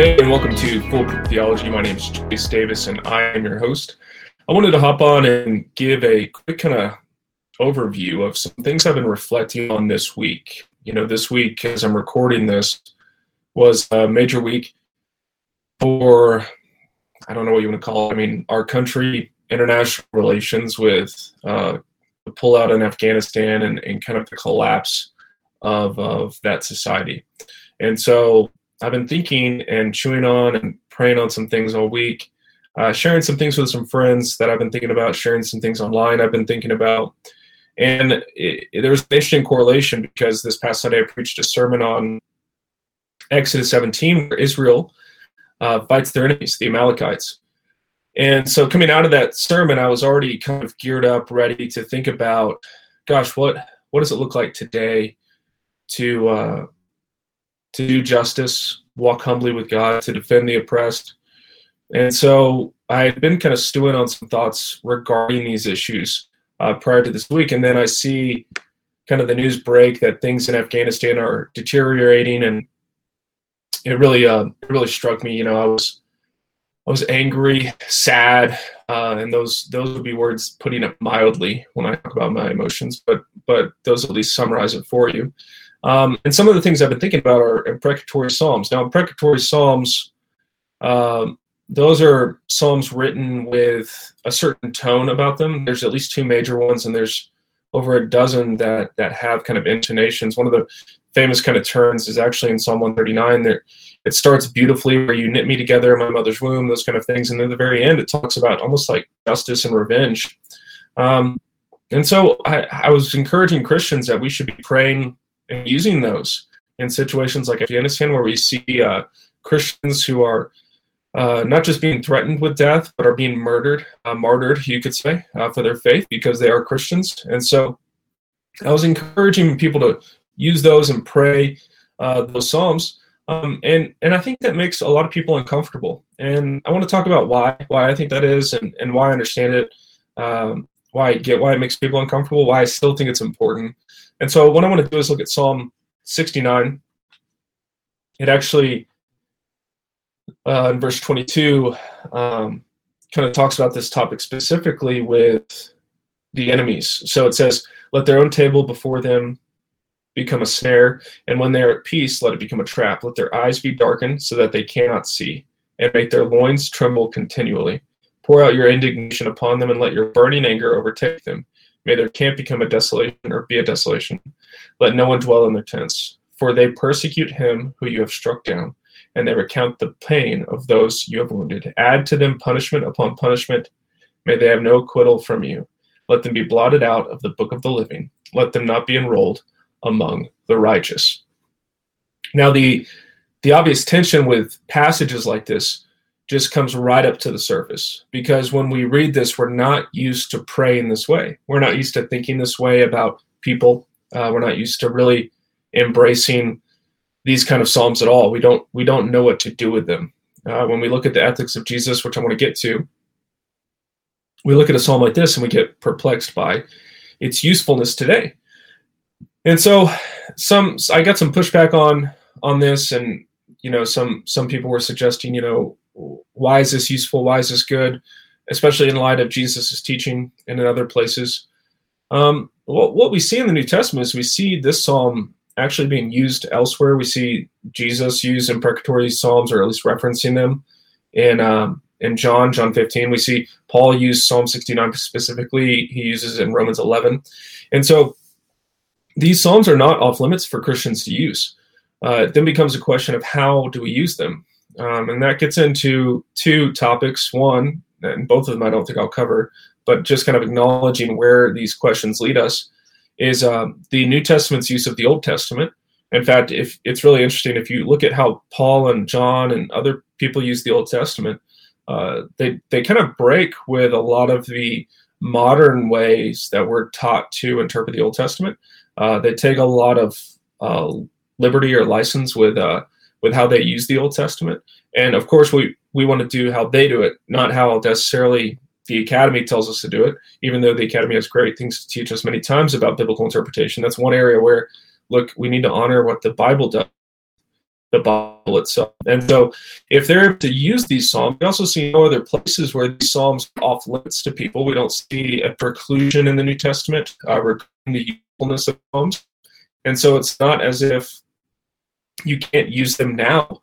Hey, and welcome to Full Theology. My name is Chase Davis, and I am your host. I wanted to hop on and give a quick kind of overview of some things I've been reflecting on this week. You know, this week, as I'm recording this, was a major week for, I don't know what you want to call it. I mean, our country, international relations with uh, the pullout in Afghanistan and, and kind of the collapse of, of that society. And so I've been thinking and chewing on and praying on some things all week, uh, sharing some things with some friends that I've been thinking about, sharing some things online I've been thinking about. And it, it, there was an interesting correlation because this past Sunday I preached a sermon on Exodus 17 where Israel uh, fights their enemies, the Amalekites. And so coming out of that sermon, I was already kind of geared up, ready to think about, gosh, what what does it look like today to uh, to do justice, walk humbly with God, to defend the oppressed. And so I had been kind of stewing on some thoughts regarding these issues uh, prior to this week. And then I see kind of the news break that things in Afghanistan are deteriorating. And it really, uh, it really struck me. You know, I was, I was angry, sad, uh, and those those would be words putting it mildly when I talk about my emotions. But but those at least summarize it for you. Um, and some of the things I've been thinking about are imprecatory psalms. Now, imprecatory psalms, um, those are psalms written with a certain tone about them. There's at least two major ones, and there's over a dozen that that have kind of intonations. One of the famous kind of turns is actually in Psalm 139. There, it starts beautifully, where you knit me together in my mother's womb, those kind of things, and then at the very end, it talks about almost like justice and revenge. Um, and so I, I was encouraging Christians that we should be praying and using those in situations like Afghanistan, where we see uh, Christians who are uh, not just being threatened with death, but are being murdered, uh, martyred, you could say, uh, for their faith because they are Christians. And so I was encouraging people to use those and pray uh, those Psalms. Um, and, and I think that makes a lot of people uncomfortable. And I want to talk about why, why I think that is and, and why I understand it, um, why I get why it makes people uncomfortable, why I still think it's important. And so what I want to do is look at Psalm 69. It actually, uh, in verse 22, um, kind of talks about this topic specifically with the enemies. So it says, Let their own table before them become a snare, and when they are at peace, let it become a trap. Let their eyes be darkened so that they cannot see, and make their loins tremble continually. Pour out your indignation upon them, and let your burning anger overtake them. May their camp become a desolation or be a desolation. Let no one dwell in their tents, for they persecute him who you have struck down, and they recount the pain of those you have wounded. Add to them punishment upon punishment. May they have no acquittal from you. Let them be blotted out of the book of the living. Let them not be enrolled among the righteous. Now, the the obvious tension with passages like this just comes right up to the surface because when we read this, we're not used to praying this way. We're not used to thinking this way about people. Uh, we're not used to really embracing these kind of psalms at all. We don't we don't know what to do with them. Uh, when we look at the ethics of Jesus, which I want to get to, we look at a psalm like this and we get perplexed by its usefulness today. And so, some I got some pushback on on this, and you know, some some people were suggesting, you know, why is this useful? Why is this good? Especially in light of Jesus' teaching and in other places. Um, what, what we see in the New Testament is we see this psalm actually being used elsewhere. We see Jesus use imprecatory psalms, or at least referencing them in um, in John, John 15. We see Paul use Psalm 69 specifically. He uses it in Romans 11, and so these psalms are not off limits for Christians to use. Uh, it then becomes a question of how do we use them. Um, and that gets into two topics. One, and both of them I don't think I'll cover, but just kind of acknowledging where these questions lead us is um, the New Testament's use of the Old Testament. In fact, if it's really interesting, if you look at how Paul and John and other people use the Old Testament, uh, they they kind of break with a lot of the modern ways that we're taught to interpret the Old Testament. Uh, they take a lot of uh, liberty or license with uh, with how they use the Old Testament. And of course, we, we want to do how they do it, not how necessarily the Academy tells us to do it, even though the Academy has great things to teach us many times about biblical interpretation. That's one area where, look, we need to honor what the Bible does. the Bible itself. And so, if they're to use these psalms, we also see no other places where these psalms are off limits to people. We don't see a preclusion in the New Testament uh, regarding the usefulness of psalms. And so, it's not as if you can't use them now.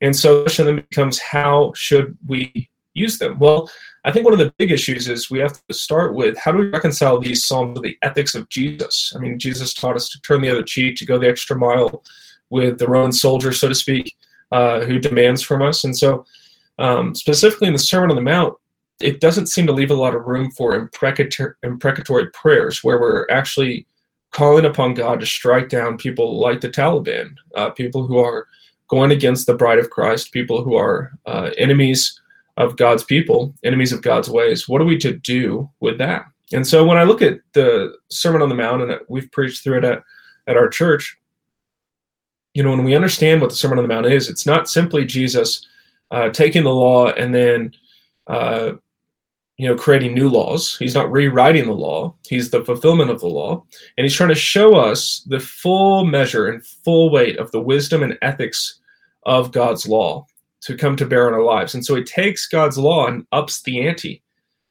And so, the question then becomes how should we use them? Well, I think one of the big issues is we have to start with how do we reconcile these psalms with the ethics of Jesus? I mean, Jesus taught us to turn the other cheek, to go the extra mile with the Roman soldier, so to speak, uh, who demands from us. And so, um, specifically in the Sermon on the Mount, it doesn't seem to leave a lot of room for imprecatory, imprecatory prayers where we're actually calling upon God to strike down people like the Taliban, uh, people who are going against the bride of Christ, people who are uh, enemies of God's people, enemies of God's ways. What are we to do with that? And so when I look at the Sermon on the Mount, and we've preached through it at, at our church, you know, when we understand what the Sermon on the Mount is, it's not simply Jesus uh, taking the law and then, uh, you know, creating new laws. He's not rewriting the law. He's the fulfillment of the law, and he's trying to show us the full measure and full weight of the wisdom and ethics of God's law to come to bear on our lives. And so he takes God's law and ups the ante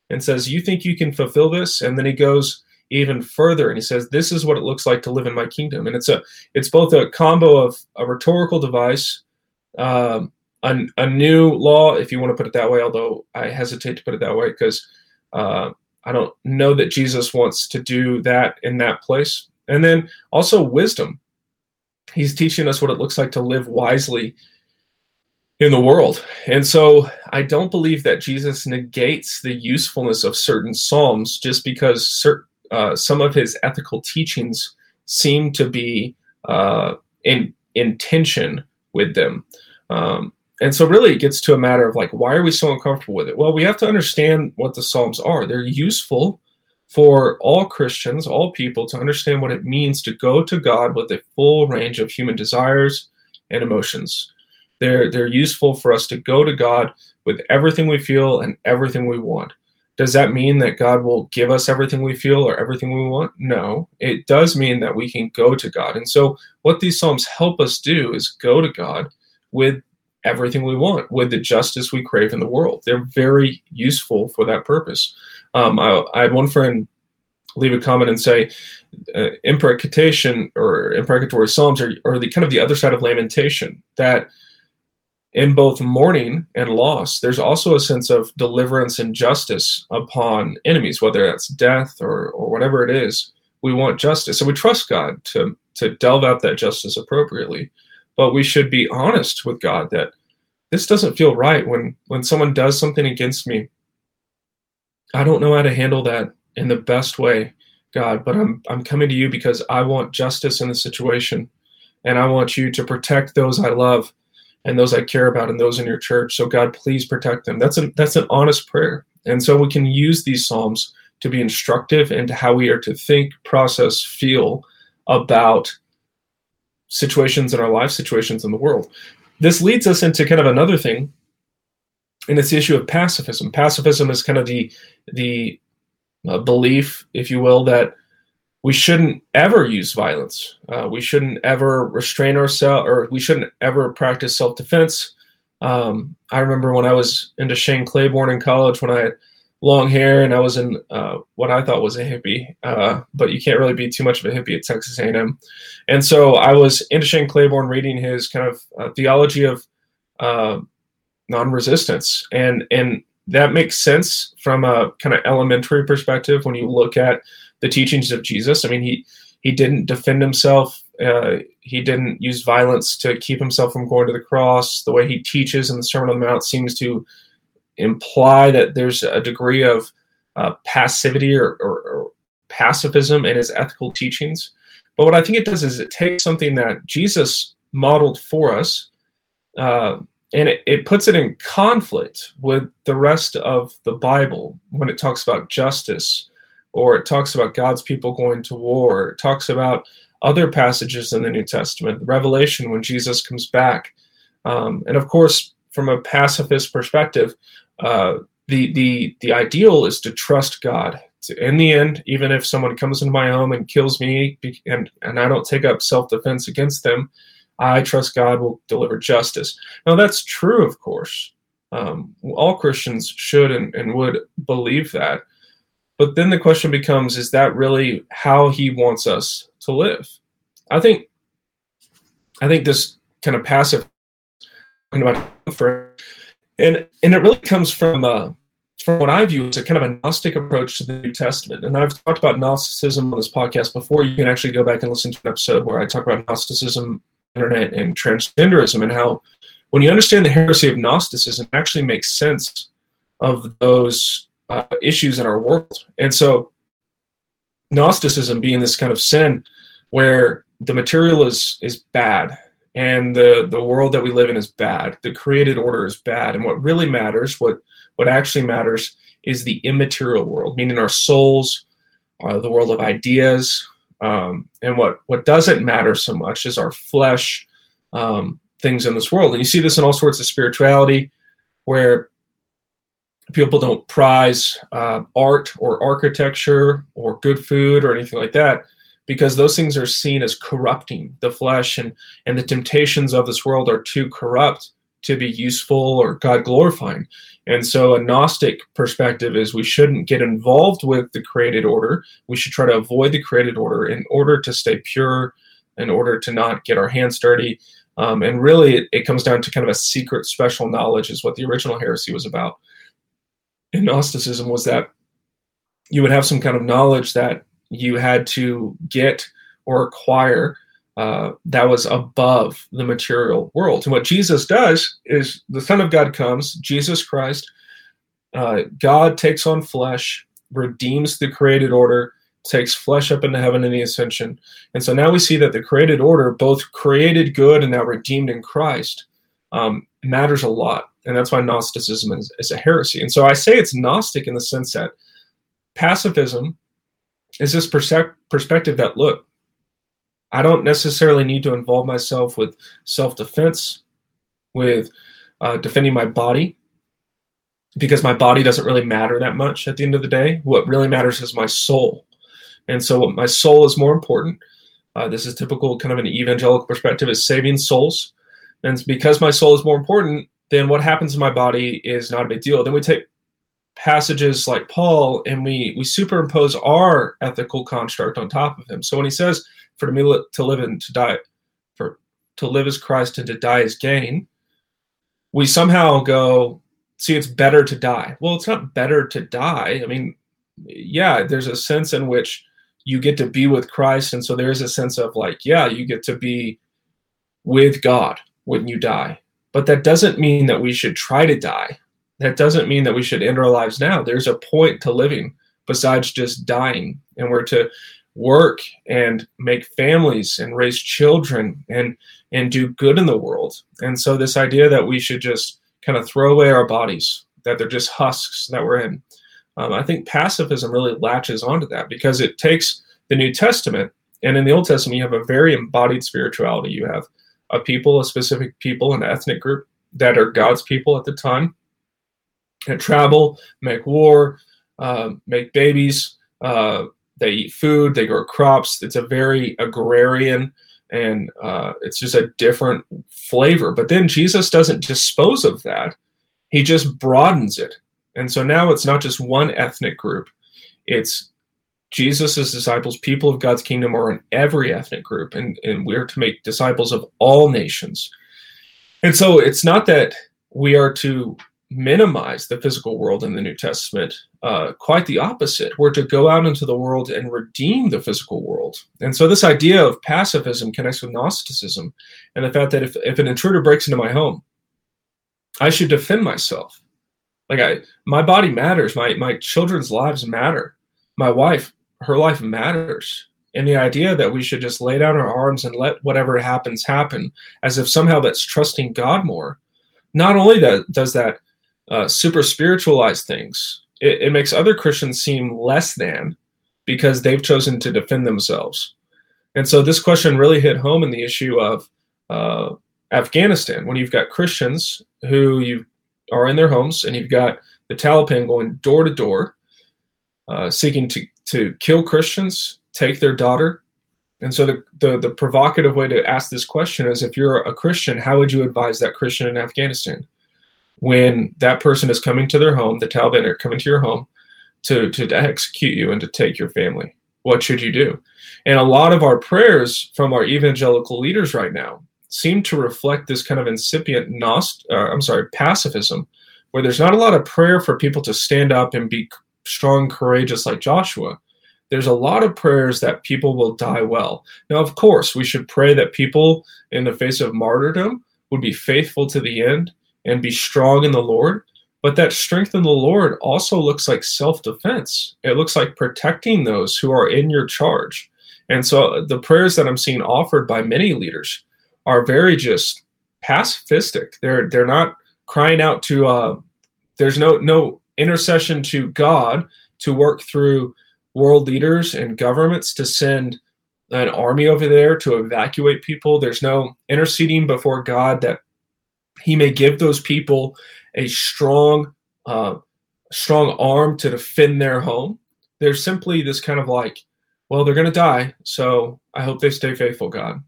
and says, "You think you can fulfill this?" And then he goes even further and he says this is what it looks like to live in my kingdom and it's a it's both a combo of a rhetorical device um, a, a new law if you want to put it that way although i hesitate to put it that way because uh, i don't know that jesus wants to do that in that place and then also wisdom he's teaching us what it looks like to live wisely in the world. And so I don't believe that Jesus negates the usefulness of certain psalms just because certain uh, some of his ethical teachings seem to be uh, in in tension with them. Um, and so really it gets to a matter of like why are we so uncomfortable with it well we have to understand what the psalms are they're useful for all christians all people to understand what it means to go to god with a full range of human desires and emotions they're they're useful for us to go to god with everything we feel and everything we want does that mean that God will give us everything we feel or everything we want? No. It does mean that we can go to God. And so, what these Psalms help us do is go to God with everything we want, with the justice we crave in the world. They're very useful for that purpose. Um, I, I, had one friend leave a comment and say, uh, imprecation or imprecatory Psalms are, are the kind of the other side of lamentation, that in both mourning and loss, there's also a sense of deliverance and justice upon enemies, whether that's death or, or whatever it is. We want justice. So we trust God to, to delve out that justice appropriately. But we should be honest with God that this doesn't feel right when, when someone does something against me. I don't know how to handle that in the best way, God, but I'm, I'm coming to you because I want justice in the situation. And I want you to protect those I love and those I care about and those in your church. So God, please protect them. That's a that's an honest prayer. And so we can use these psalms to be instructive into how we are to think, process, feel about situations in our life, situations in the world. This leads us into kind of another thing, and it's the issue of pacifism. Pacifism is kind of the the uh, belief, if you will, that we shouldn't ever use violence. Uh, we shouldn't ever restrain ourselves, or we shouldn't ever practice self defense. Um, I remember when I was into Shane Claiborne in college, when I long hair and I was in uh, what I thought was a hippie, uh, but you can't really be too much of a hippie at Texas A&M. And so I was into Shane Claiborne, reading his kind of uh, theology of uh, non-resistance, and and that makes sense from a kind of elementary perspective when you look at the teachings of Jesus. I mean, he he didn't defend himself. Uh, he didn't use violence to keep himself from going to the cross. The way he teaches in the Sermon on the Mount seems to imply that there's a degree of uh, passivity or, or, or pacifism in his ethical teachings. But what I think it does is it takes something that Jesus modeled for us, uh, and it, it puts it in conflict with the rest of the Bible when it talks about justice or it talks about God's people going to war. It talks about other passages in the New Testament, Revelation when Jesus comes back. Um, and of course, from a pacifist perspective, uh, the, the, the ideal is to trust God. In the end, even if someone comes into my home and kills me and, and I don't take up self defense against them, I trust God will deliver justice. Now, that's true, of course. Um, all Christians should and, and would believe that. But then the question becomes is that really how he wants us to live? I think I think this kind of passive and and it really comes from uh, from what I view as a kind of a Gnostic approach to the New Testament. And I've talked about Gnosticism on this podcast before. You can actually go back and listen to an episode where I talk about Gnosticism, internet, and transgenderism, and how when you understand the heresy of Gnosticism, it actually makes sense of those uh, issues in our world. And so, Gnosticism being this kind of sin where the material is is bad and the the world that we live in is bad. The created order is bad. And what really matters what what actually matters is the immaterial world meaning our souls uh, the world of ideas. Um, and what what doesn't matter so much is our flesh um, things in this world. And you see this in all sorts of spirituality where people don't prize uh, art or architecture or good food or anything like that because those things are seen as corrupting the flesh and and the temptations of this world are too corrupt to be useful or god glorifying. And so a gnostic perspective is we shouldn't get involved with the created order. We should try to avoid the created order in order to stay pure in order to not get our hands dirty. Um, and really it, it comes down to kind of a secret special knowledge is what the original heresy was about. In gnosticism was that you would have some kind of knowledge that you had to get or acquire uh, that was above the material world. And what Jesus does is the Son of God comes, Jesus Christ, uh, God takes on flesh, redeems the created order, takes flesh up into heaven in the ascension. And so now we see that the created order, both created good and now redeemed in Christ, um, matters a lot. And that's why Gnosticism is, is a heresy. And so I say it's Gnostic in the sense that pacifism is this perspective that look, I don't necessarily need to involve myself with self defense, with uh, defending my body, because my body doesn't really matter that much at the end of the day. What really matters is my soul. And so, my soul is more important. Uh, this is typical kind of an evangelical perspective is saving souls. And because my soul is more important, then what happens in my body is not a big deal. Then we take passages like Paul and we we superimpose our ethical construct on top of him. So when he says, "For me to live and to die, for to live is Christ and to die is gain," we somehow go, "See, it's better to die." Well, it's not better to die. I mean, yeah, there's a sense in which you get to be with Christ, and so there's a sense of like, yeah, you get to be with God when you die. But that doesn't mean that we should try to die that doesn't mean that we should end our lives now. There's a point to living besides just dying, and we're to work and make families and raise children and and do good in the world. And so this idea that we should just kind of throw away our bodies, that they're just husks that we're in. Um, I think pacifism really latches onto that because it takes the New Testament and in the Old Testament you have a very embodied spirituality. You have a people, a specific people, an ethnic group that are God's people at the time travel, make war, uh, make babies. Uh, they eat food, they grow crops. It's a very agrarian and uh, it's just a different flavor. But then Jesus doesn't dispose of that, he just broadens it. And so now it's not just one ethnic group, it's Jesus' disciples, people of God's kingdom, are in every ethnic group, and, and we're to make disciples of all nations. And so it's not that we are to minimize the physical world in the New Testament. Uh, quite the opposite. We're to go out into the world and redeem the physical world. And so, this idea of pacifism connects with Gnosticism and the fact that if, if an intruder breaks into my home, I should defend myself. Like, I, my body matters, my, my children's lives matter, my wife, her life matters. And the idea that we should just lay down our arms and let whatever happens happen, as if somehow that's trusting God more. Not only that does that uh, super spiritualize things, it, it makes other Christians seem less than because they've chosen to defend themselves. And so this question really hit home in the issue of uh, Afghanistan when you've got Christians who you are in their homes and you've got the Taliban going door to door, uh, seeking to, to kill Christians, take their daughter, And so the, the, the provocative way to ask this question is if you're a Christian, how would you advise that Christian in Afghanistan? When that person is coming to their home, the Taliban are coming to your home to, to execute you and to take your family. What should you do? And a lot of our prayers from our evangelical leaders right now seem to reflect this kind of incipient nost uh, I'm sorry, pacifism, where there's not a lot of prayer for people to stand up and be strong, courageous like Joshua there's a lot of prayers that people will die well. Now, of course, we should pray that people in the face of martyrdom would be faithful to the end and be strong in the Lord. But that strength in the Lord also looks like self defense. It looks like protecting those who are in your charge. And so the prayers that I'm seeing offered by many leaders are very just pacifistic. They're they're not crying out to uh, there's no no intercession to God to work through world leaders and governments to send an army over there to evacuate people. There's no interceding before God that He may give those people a strong, uh, strong arm to defend their home. There's simply this kind of like, well, they're going to die, so I hope they stay faithful, God.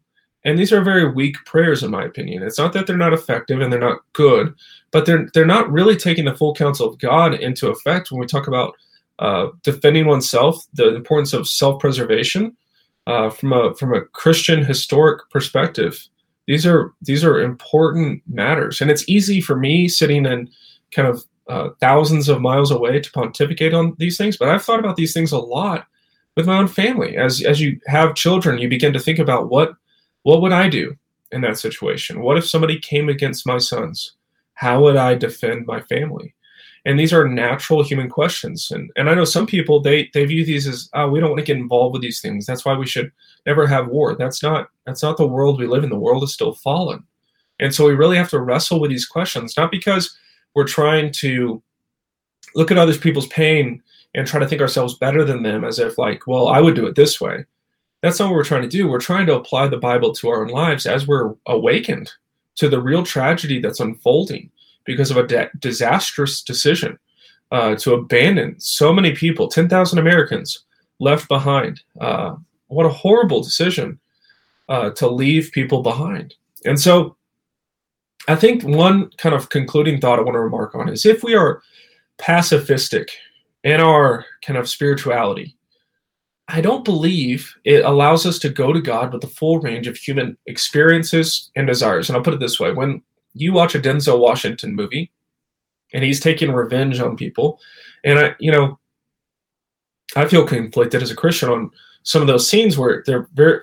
And these are very weak prayers, in my opinion. It's not that they're not effective and they're not good, but they're they're not really taking the full counsel of God into effect when we talk about uh, defending oneself, the importance of self-preservation uh, from a from a Christian historic perspective. These are these are important matters, and it's easy for me sitting in kind of uh, thousands of miles away to pontificate on these things. But I've thought about these things a lot with my own family. As as you have children, you begin to think about what what would I do in that situation? What if somebody came against my sons? How would I defend my family? And these are natural human questions. And and i know some people they they view these as oh, we don't want to get involved with these things. That's why we should never have war. That's not that's not the world we live in. The world is still fallen. And so we really have to wrestle with these questions not because we're trying to look at other people's pain and try to think ourselves better than them as if like well i would do it this way. That's not what we're trying to do. We're trying to apply the bible to our own lives as we're awakened to the real tragedy that's unfolding because of a disastrous decision uh, to abandon so many people, 10,000 Americans left behind. Uh, what a horrible decision uh, to leave people behind. And so I think one kind of concluding thought I want to remark on is if we are pacifistic in our kind of spirituality, I don't believe it allows us to go to God with the full range of human experiences and desires. And I'll put it this way when you watch a Denzel Washington movie, and he's taking revenge on people, and I, you know, I feel conflicted as a Christian on some of those scenes where they're very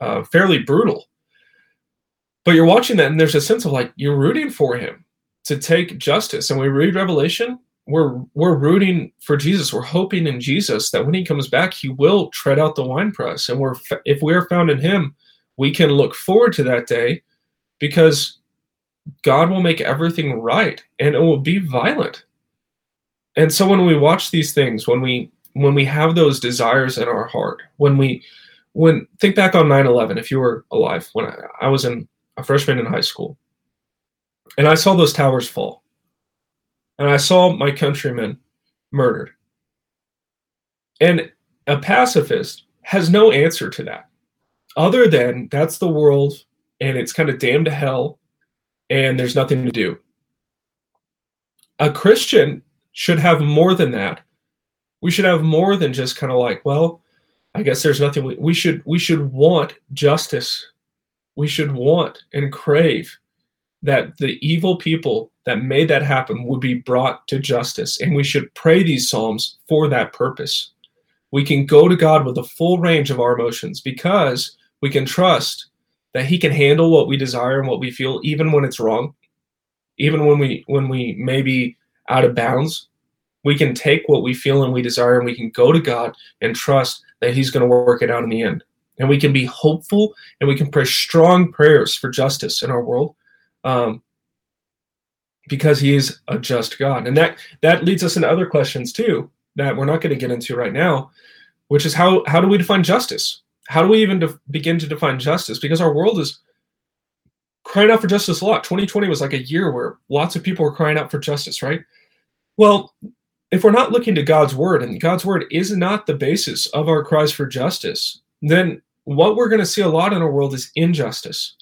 uh, fairly brutal. But you're watching that, and there's a sense of like you're rooting for him to take justice. And we read Revelation, we're we're rooting for Jesus. We're hoping in Jesus that when He comes back, He will tread out the winepress. And we're if we are found in Him, we can look forward to that day because God will make everything right and it will be violent. And so when we watch these things, when we when we have those desires in our heart, when we when think back on 9/11 if you were alive when I, I was in a freshman in high school and I saw those towers fall. And I saw my countrymen murdered. And a pacifist has no answer to that other than that's the world and it's kind of damned to hell and there's nothing to do. A Christian should have more than that. We should have more than just kind of like, well, I guess there's nothing we, we should we should want justice. We should want and crave that the evil people that made that happen would be brought to justice and we should pray these psalms for that purpose. We can go to God with the full range of our emotions because we can trust that he can handle what we desire and what we feel even when it's wrong. Even when we when we may be out of bounds we can take what we feel and we desire and we can go to god and trust that he's going to work it out in the end. And we can be hopeful and we can pray strong prayers for justice in our world um, because he is a just god. And that that leads us into other questions too that we're not going to get into right now which is how how do we define justice how do we even de- begin to define justice? Because our world is crying out for justice a lot. 2020 was like a year where lots of people were crying out for justice, right? Well, if we're not looking to God's word and God's word is not the basis of our cries for justice, then what we're going to see a lot in our world is injustice.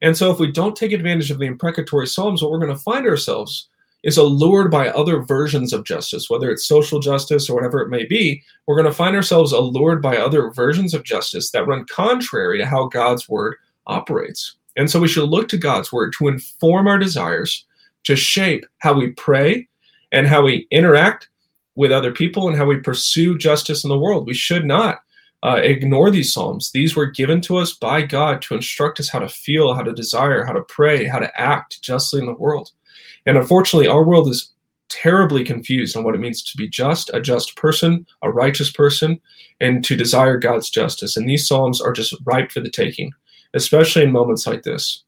And so, if we don't take advantage of the imprecatory Psalms, what we're going to find ourselves is allured by other versions of justice, whether it's social justice or whatever it may be. We're going to find ourselves allured by other versions of justice that run contrary to how God's word operates. And so, we should look to God's word to inform our desires, to shape how we pray and how we interact with other people and how we pursue justice in the world. We should not uh, ignore these psalms. These were given to us by God to instruct us how to feel, how to desire, how to pray, how to act justly in the world. And unfortunately, our world is terribly confused on what it means to be just, a just person, a righteous person, and to desire God's justice. And these psalms are just ripe for the taking, especially in moments like this.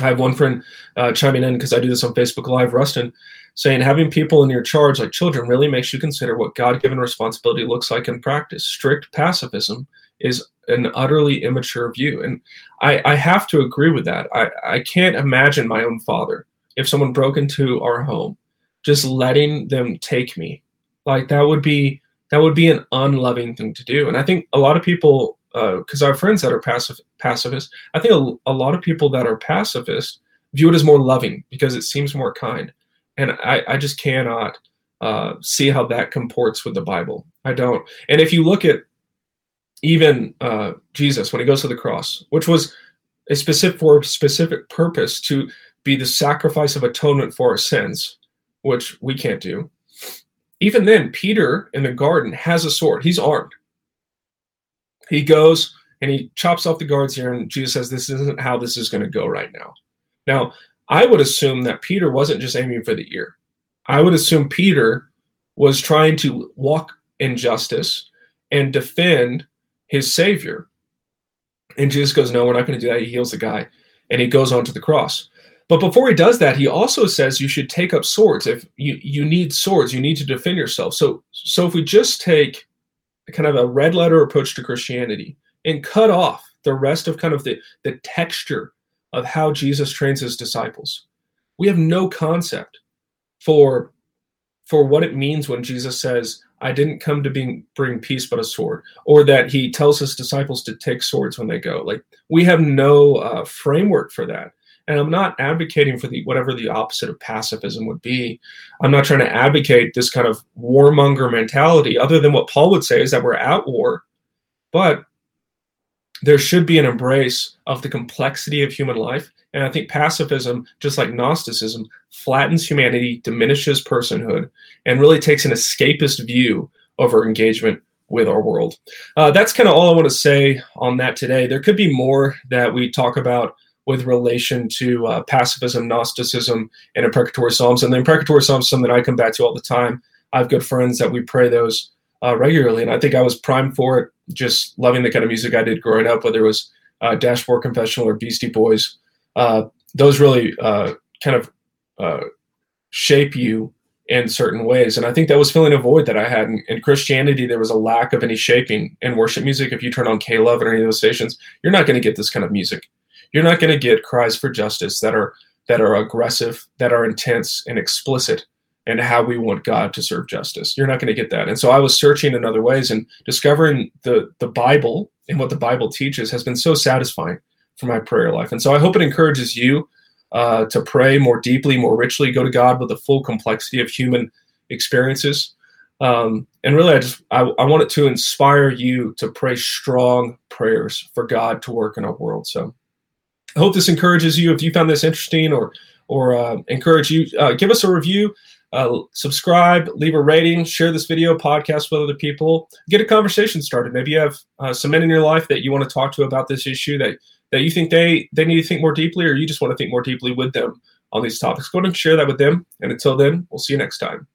I have one friend uh, chiming in because I do this on Facebook Live, Rustin, saying having people in your charge like children really makes you consider what God given responsibility looks like in practice. Strict pacifism is an utterly immature view. And I, I have to agree with that. I, I can't imagine my own father, if someone broke into our home, just letting them take me. Like that would be that would be an unloving thing to do. And I think a lot of people, because uh, have friends that are passive pacifists, I think a, a lot of people that are pacifist view it as more loving because it seems more kind and I, I just cannot uh, see how that comports with the Bible. I don't. And if you look at even uh, Jesus when he goes to the cross, which was a specific for a specific purpose to be the sacrifice of atonement for our sins, which we can't do. Even then, Peter in the garden has a sword. He's armed. He goes and he chops off the guard's ear, and Jesus says, "This isn't how this is going to go right now." Now, I would assume that Peter wasn't just aiming for the ear. I would assume Peter was trying to walk in justice and defend his Savior. And Jesus goes, No, we're not going to do that. He heals the guy and he goes on to the cross. But before he does that, he also says you should take up swords. If you, you need swords, you need to defend yourself. So so if we just take kind of a red letter approach to Christianity and cut off the rest of kind of the, the texture of how Jesus trains his disciples. We have no concept for for what it means when Jesus says, I didn't come to being, bring peace but a sword, or that he tells his disciples to take swords when they go. Like we have no uh, framework for that. And I'm not advocating for the whatever the opposite of pacifism would be. I'm not trying to advocate this kind of warmonger mentality, other than what Paul would say is that we're at war. But there should be an embrace of the complexity of human life. And I think pacifism, just like Gnosticism, flattens humanity, diminishes personhood, and really takes an escapist view of our engagement with our world. Uh, that's kind of all I want to say on that today. There could be more that we talk about with relation to uh, pacifism, Gnosticism, and imprecatory psalms. And the imprecatory psalms something I come back to all the time. I have good friends that we pray those uh, regularly, and I think I was primed for it. Just loving the kind of music I did growing up, whether it was uh, Dashboard Confessional or Beastie Boys. Uh, those really uh, kind of uh, shape you in certain ways, and I think that was filling a void that I had in, in, Christianity. There was a lack of any shaping in worship music. If you turn on K Love or any of those stations, you're not going to get this kind of music. You're not going to get cries for justice that are that are aggressive, that are intense and explicit and how we want God to serve justice. You're not going to get that. And so I was searching in other ways and discovering the the Bible and what the Bible teaches has been so satisfying for my prayer life. And so I hope it encourages you uh, to pray more deeply, more richly, go to God with the full complexity of human experiences. Um, and really, I just I, I want it to inspire you to pray strong prayers for God to work in our world. So I hope this encourages you. If you found this interesting or or uh, encourage you, uh, give us a review uh, subscribe, leave a rating, share this video, podcast with other people, get a conversation started. Maybe you have uh, some men in your life that you want to talk to about this issue that that you think they they need to think more deeply, or you just want to think more deeply with them on these topics. Go ahead and share that with them. And until then, we'll see you next time.